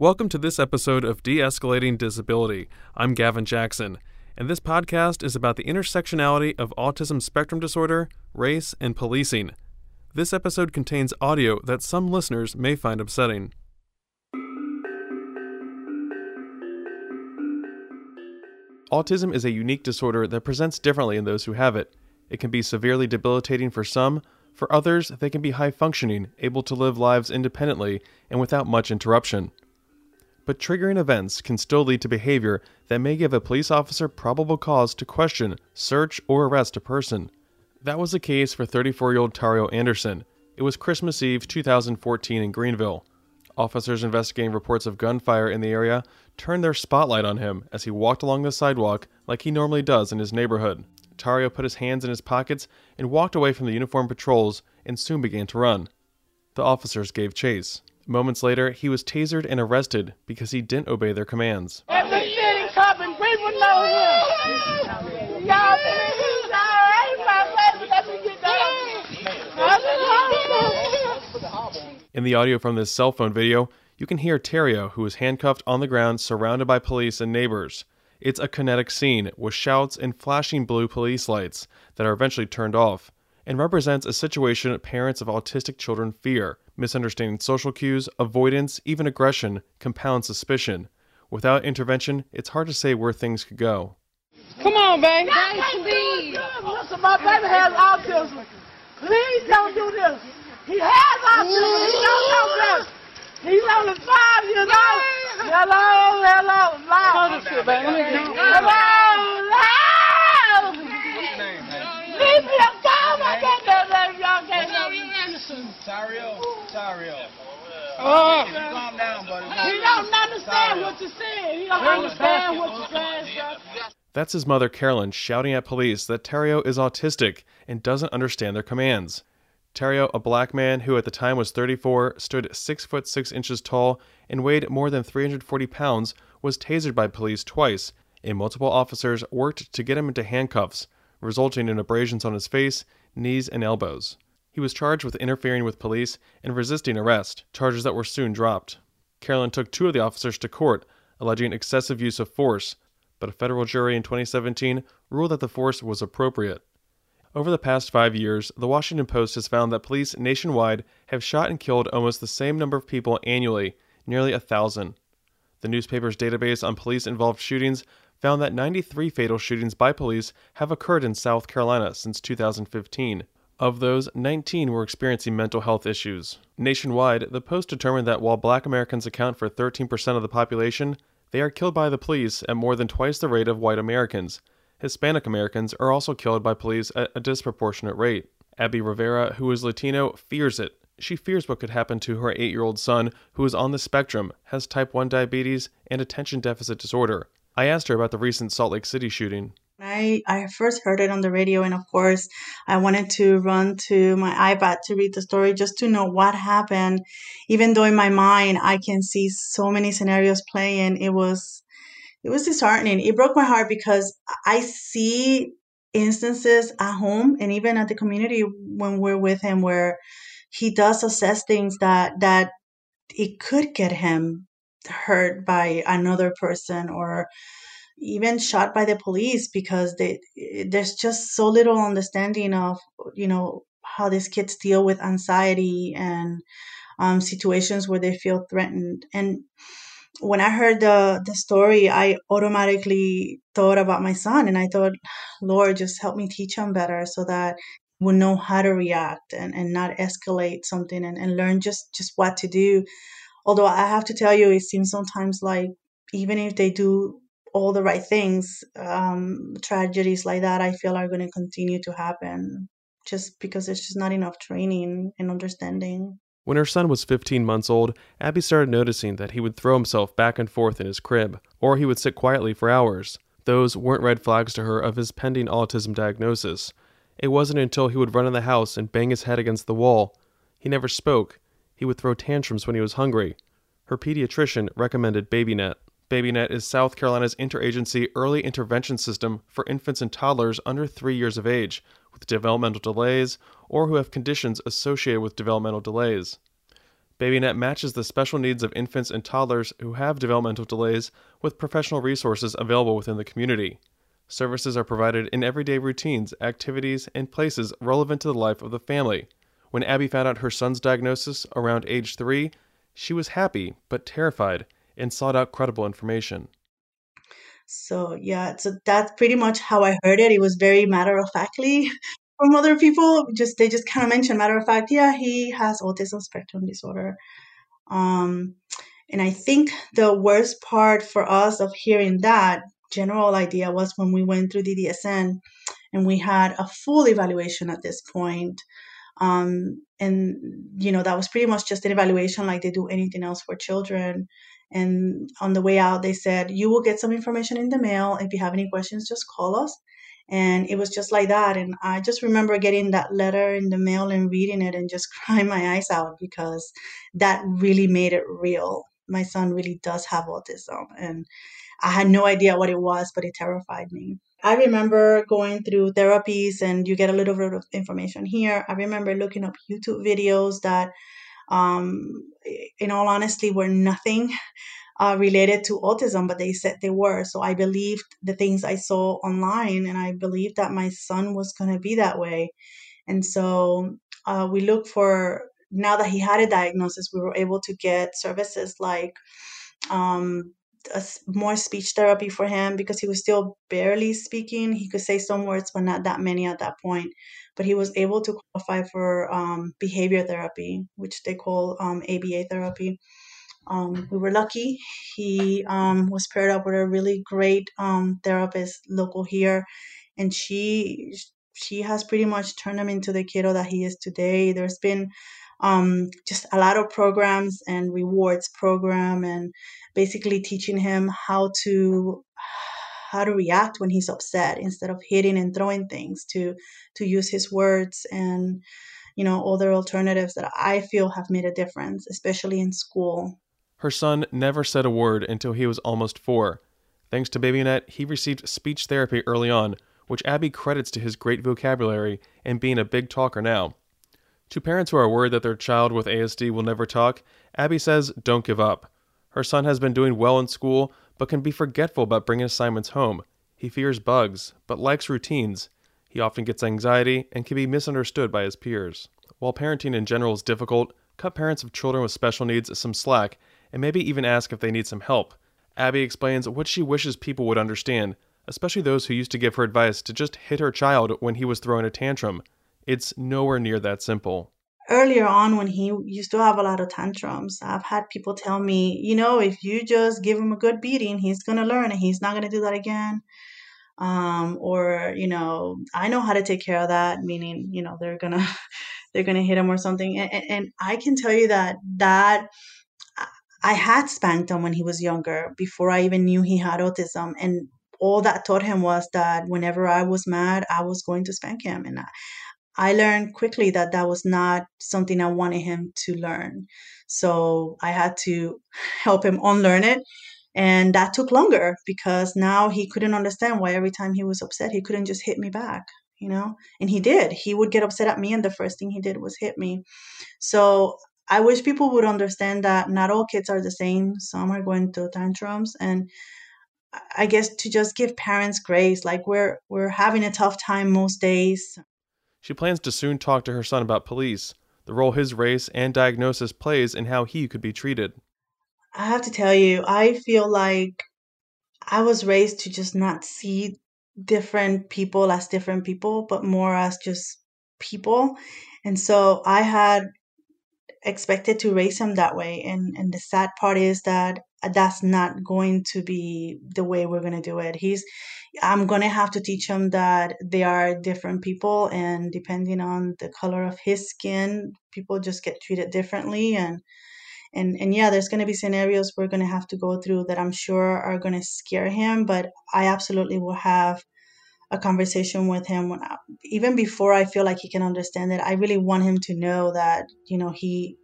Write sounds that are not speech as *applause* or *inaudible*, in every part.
Welcome to this episode of De Escalating Disability. I'm Gavin Jackson, and this podcast is about the intersectionality of autism spectrum disorder, race, and policing. This episode contains audio that some listeners may find upsetting. Autism is a unique disorder that presents differently in those who have it. It can be severely debilitating for some, for others, they can be high functioning, able to live lives independently and without much interruption. But triggering events can still lead to behavior that may give a police officer probable cause to question, search, or arrest a person. That was the case for 34 year old Tario Anderson. It was Christmas Eve 2014 in Greenville. Officers investigating reports of gunfire in the area turned their spotlight on him as he walked along the sidewalk like he normally does in his neighborhood. Tario put his hands in his pockets and walked away from the uniformed patrols and soon began to run. The officers gave chase. Moments later, he was tasered and arrested because he didn't obey their commands. Every city people know him. Y'all think he's alright, my baby? Let me get down. In the audio from this cell phone video, you can hear Terrio, who is handcuffed on the ground surrounded by police and neighbors. It's a kinetic scene with shouts and flashing blue police lights that are eventually turned off, and represents a situation parents of autistic children fear. Misunderstanding social cues, avoidance, even aggression compound suspicion. Without intervention, it's hard to say where things could go. Come on, baby. please. Listen, my baby has autism. Please don't do this. He has autism. He don't know this. He's only five years old. Hello, hello, loud. Hello, loud. Leave me alone. I can't do that. Y'all can't do that. Tario, Tario. Oh. Calm down, buddy. He don't understand what you're saying. He don't understand what you're saying. That's his mother Carolyn shouting at police that Terrio is autistic and doesn't understand their commands. Terrio, a black man who at the time was 34, stood 6 foot 6 inches tall and weighed more than 340 pounds, was tasered by police twice, and multiple officers worked to get him into handcuffs, resulting in abrasions on his face, knees, and elbows. He was charged with interfering with police and resisting arrest, charges that were soon dropped. Carolyn took two of the officers to court, alleging excessive use of force, but a federal jury in 2017 ruled that the force was appropriate. Over the past five years, the Washington Post has found that police nationwide have shot and killed almost the same number of people annually, nearly a thousand. The newspaper's database on police involved shootings found that 93 fatal shootings by police have occurred in South Carolina since 2015. Of those, 19 were experiencing mental health issues. Nationwide, the Post determined that while black Americans account for 13% of the population, they are killed by the police at more than twice the rate of white Americans. Hispanic Americans are also killed by police at a disproportionate rate. Abby Rivera, who is Latino, fears it. She fears what could happen to her eight year old son, who is on the spectrum, has type 1 diabetes, and attention deficit disorder. I asked her about the recent Salt Lake City shooting. I, I first heard it on the radio, and of course, I wanted to run to my iPad to read the story just to know what happened. Even though in my mind I can see so many scenarios playing, it was it was disheartening. It broke my heart because I see instances at home and even at the community when we're with him where he does assess things that that it could get him hurt by another person or even shot by the police because they there's just so little understanding of you know how these kids deal with anxiety and um, situations where they feel threatened and when I heard the the story, I automatically thought about my son, and I thought, Lord, just help me teach him better, so that we'll know how to react and, and not escalate something, and, and learn just just what to do. Although I have to tell you, it seems sometimes like even if they do all the right things, um, tragedies like that, I feel are going to continue to happen, just because it's just not enough training and understanding. When her son was 15 months old, Abby started noticing that he would throw himself back and forth in his crib, or he would sit quietly for hours. Those weren't red flags to her of his pending autism diagnosis. It wasn't until he would run in the house and bang his head against the wall. He never spoke. He would throw tantrums when he was hungry. Her pediatrician recommended BabyNet. BabyNet is South Carolina's interagency early intervention system for infants and toddlers under three years of age with developmental delays or who have conditions associated with developmental delays. BabyNet matches the special needs of infants and toddlers who have developmental delays with professional resources available within the community. Services are provided in everyday routines, activities, and places relevant to the life of the family. When Abby found out her son's diagnosis around age three, she was happy but terrified and sought out credible information. So yeah, so that's pretty much how I heard it. It was very matter of factly *laughs* from other people. Just they just kind of mentioned matter of fact, yeah, he has autism spectrum disorder. Um, and I think the worst part for us of hearing that general idea was when we went through DDSN and we had a full evaluation at this point. Um, and you know that was pretty much just an evaluation like they do anything else for children and on the way out, they said, You will get some information in the mail. If you have any questions, just call us. And it was just like that. And I just remember getting that letter in the mail and reading it and just *laughs* crying my eyes out because that really made it real. My son really does have autism. And I had no idea what it was, but it terrified me. I remember going through therapies and you get a little bit of information here. I remember looking up YouTube videos that um, in all honesty, were nothing uh, related to autism, but they said they were. So I believed the things I saw online, and I believed that my son was going to be that way. And so uh, we looked for, now that he had a diagnosis, we were able to get services like um, a, more speech therapy for him because he was still barely speaking. He could say some words, but not that many at that point but he was able to qualify for um, behavior therapy, which they call um, ABA therapy. Um, we were lucky. He um, was paired up with a really great um, therapist local here, and she she has pretty much turned him into the kiddo that he is today. There's been um, just a lot of programs and rewards program, and basically teaching him how to how to react when he's upset instead of hitting and throwing things to to use his words and you know other alternatives that I feel have made a difference, especially in school. Her son never said a word until he was almost four. Thanks to BabyNet, he received speech therapy early on, which Abby credits to his great vocabulary and being a big talker now. To parents who are worried that their child with ASD will never talk, Abby says don't give up. Her son has been doing well in school, but can be forgetful about bringing assignments home. He fears bugs, but likes routines. He often gets anxiety and can be misunderstood by his peers. While parenting in general is difficult, cut parents of children with special needs some slack and maybe even ask if they need some help. Abby explains what she wishes people would understand, especially those who used to give her advice to just hit her child when he was throwing a tantrum. It's nowhere near that simple. Earlier on when he used to have a lot of tantrums i've had people tell me you know if you just give him a good beating he's going to learn and he's not going to do that again. Um, or you know i know how to take care of that meaning you know they're gonna *laughs* they're gonna hit him or something. And, and i can tell you that that i had spanked him when he was younger before i even knew he had autism and all that taught him was that whenever i was mad i was going to spank him and I, I learned quickly that that was not something I wanted him to learn. So I had to *laughs* help him unlearn it. And that took longer because now he couldn't understand why every time he was upset, he couldn't just hit me back, you know? And he did. He would get upset at me, and the first thing he did was hit me. So I wish people would understand that not all kids are the same. Some are going through tantrums. And I guess to just give parents grace, like we're we're having a tough time most days. She plans to soon talk to her son about police, the role his race and diagnosis plays in how he could be treated. I have to tell you, I feel like I was raised to just not see different people as different people, but more as just people. And so I had expected to raise him that way. And, and the sad part is that that's not going to be the way we're going to do it. He's I'm going to have to teach him that they are different people and depending on the color of his skin, people just get treated differently and and and yeah, there's going to be scenarios we're going to have to go through that I'm sure are going to scare him, but I absolutely will have a conversation with him when I, even before I feel like he can understand it. I really want him to know that, you know, he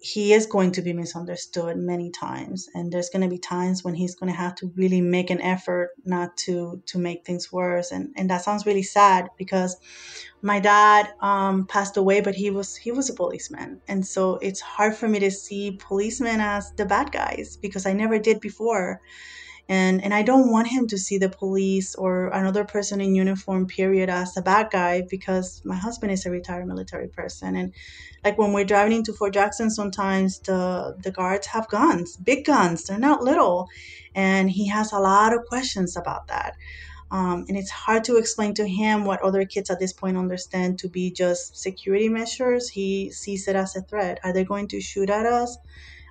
he is going to be misunderstood many times and there's going to be times when he's going to have to really make an effort not to to make things worse and and that sounds really sad because my dad um, passed away but he was he was a policeman and so it's hard for me to see policemen as the bad guys because i never did before and and I don't want him to see the police or another person in uniform period as a bad guy because my husband is a retired military person. And like when we're driving into Fort Jackson sometimes the the guards have guns big guns. They're not little. And he has a lot of questions about that. Um, and it's hard to explain to him what other kids at this point understand to be just security measures. He sees it as a threat. Are they going to shoot at us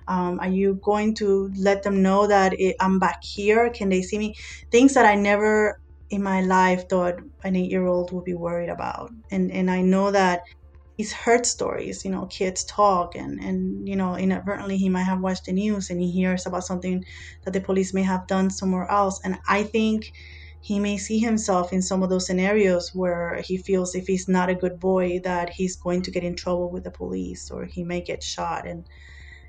um, are you going to let them know that it, I'm back here? Can they see me? Things that I never in my life thought an eight year old would be worried about. And, and I know that he's heard stories, you know, kids talk and, and, you know, inadvertently he might have watched the news and he hears about something that the police may have done somewhere else. And I think he may see himself in some of those scenarios where he feels if he's not a good boy that he's going to get in trouble with the police or he may get shot. And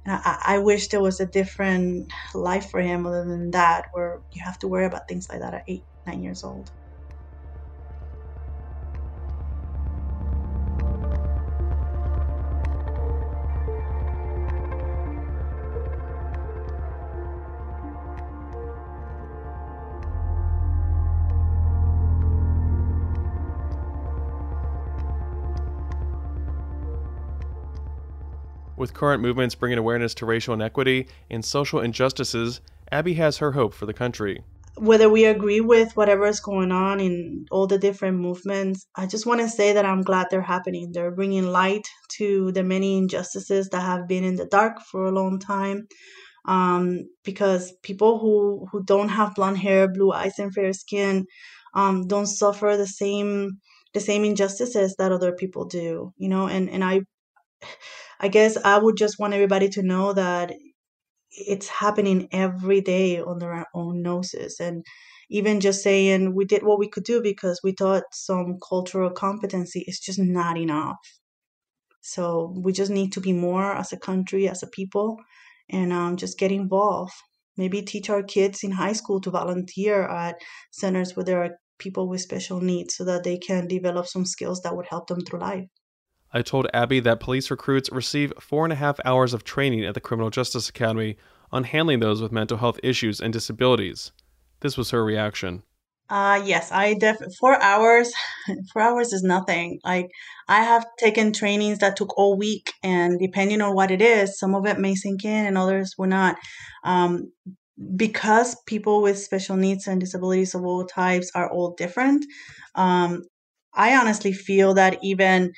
and I, I wish there was a different life for him other than that, where you have to worry about things like that at eight, nine years old. With current movements bringing awareness to racial inequity and social injustices, Abby has her hope for the country. Whether we agree with whatever is going on in all the different movements, I just want to say that I'm glad they're happening. They're bringing light to the many injustices that have been in the dark for a long time. Um, because people who, who don't have blonde hair, blue eyes, and fair skin um, don't suffer the same the same injustices that other people do. You know, and and I I guess I would just want everybody to know that it's happening every day under our own noses. And even just saying we did what we could do because we thought some cultural competency is just not enough. So we just need to be more as a country, as a people, and um, just get involved. Maybe teach our kids in high school to volunteer at centers where there are people with special needs so that they can develop some skills that would help them through life. I told Abby that police recruits receive four and a half hours of training at the Criminal Justice Academy on handling those with mental health issues and disabilities. This was her reaction. Uh yes, I def four hours. *sighs* Four hours is nothing. Like I have taken trainings that took all week, and depending on what it is, some of it may sink in, and others will not. Um, because people with special needs and disabilities of all types are all different. Um, I honestly feel that even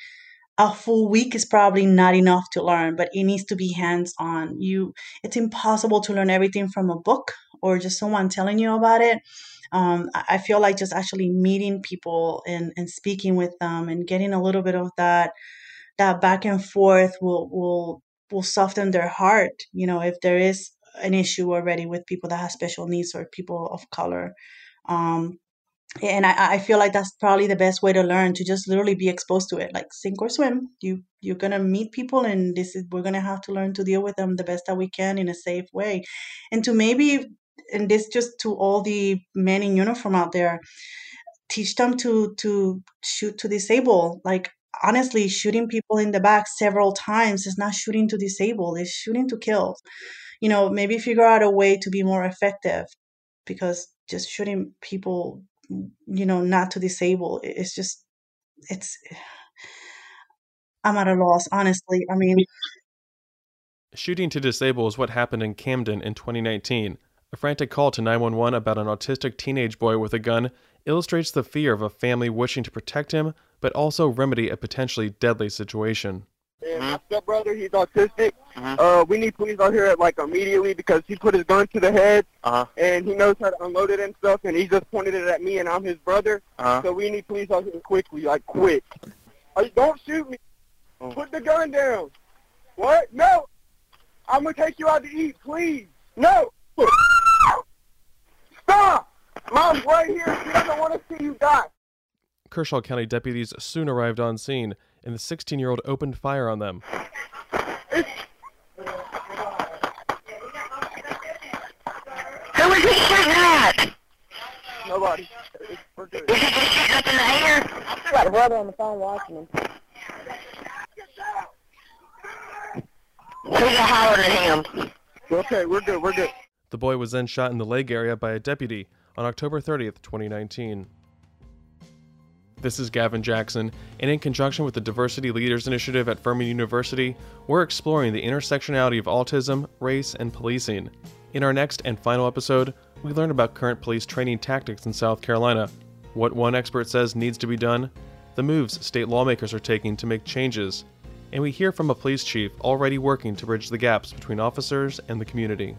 a full week is probably not enough to learn but it needs to be hands on you it's impossible to learn everything from a book or just someone telling you about it. Um, i feel like just actually meeting people and, and speaking with them and getting a little bit of that that back and forth will will will soften their heart you know if there is an issue already with people that have special needs or people of color. Um, and I, I feel like that's probably the best way to learn to just literally be exposed to it like sink or swim. You you're gonna meet people and this is we're gonna have to learn to deal with them the best that we can in a safe way. And to maybe and this just to all the men in uniform out there teach them to to shoot to disable. Like honestly shooting people in the back several times is not shooting to disable it's shooting to kill. You know maybe figure out a way to be more effective because just shooting people you know not to disable it's just it's i'm at a loss honestly. I mean shooting to disable is what happened in camden in 2019 a frantic call to 911 about an autistic teenage boy with a gun illustrates the fear of a family wishing to protect him but also remedy a potentially deadly situation and my stepbrother, he's autistic. Uh-huh. Uh, we need police out here like immediately because he put his gun to the head uh-huh. and he knows how to unload it and stuff. And he just pointed it at me, and I'm his brother. Uh-huh. So we need police out here quickly, like quick. Don't shoot me. Oh. Put the gun down. What? No. I'm gonna take you out to eat, please. No. Stop. Mom's right here. She doesn't want to see you die. Kershaw County deputies soon arrived on scene and the 16 year old opened fire on them. Who was he shooting at? Nobody. We're good. Was he just shooting up in the air? I got a brother on the phone watching him. Who's hollering at him? Okay, we're good, we're good. The boy was then shot in the leg area by a deputy on October 30th, 2019. This is Gavin Jackson, and in conjunction with the Diversity Leaders Initiative at Furman University, we're exploring the intersectionality of autism, race, and policing. In our next and final episode, we learn about current police training tactics in South Carolina, what one expert says needs to be done, the moves state lawmakers are taking to make changes, and we hear from a police chief already working to bridge the gaps between officers and the community.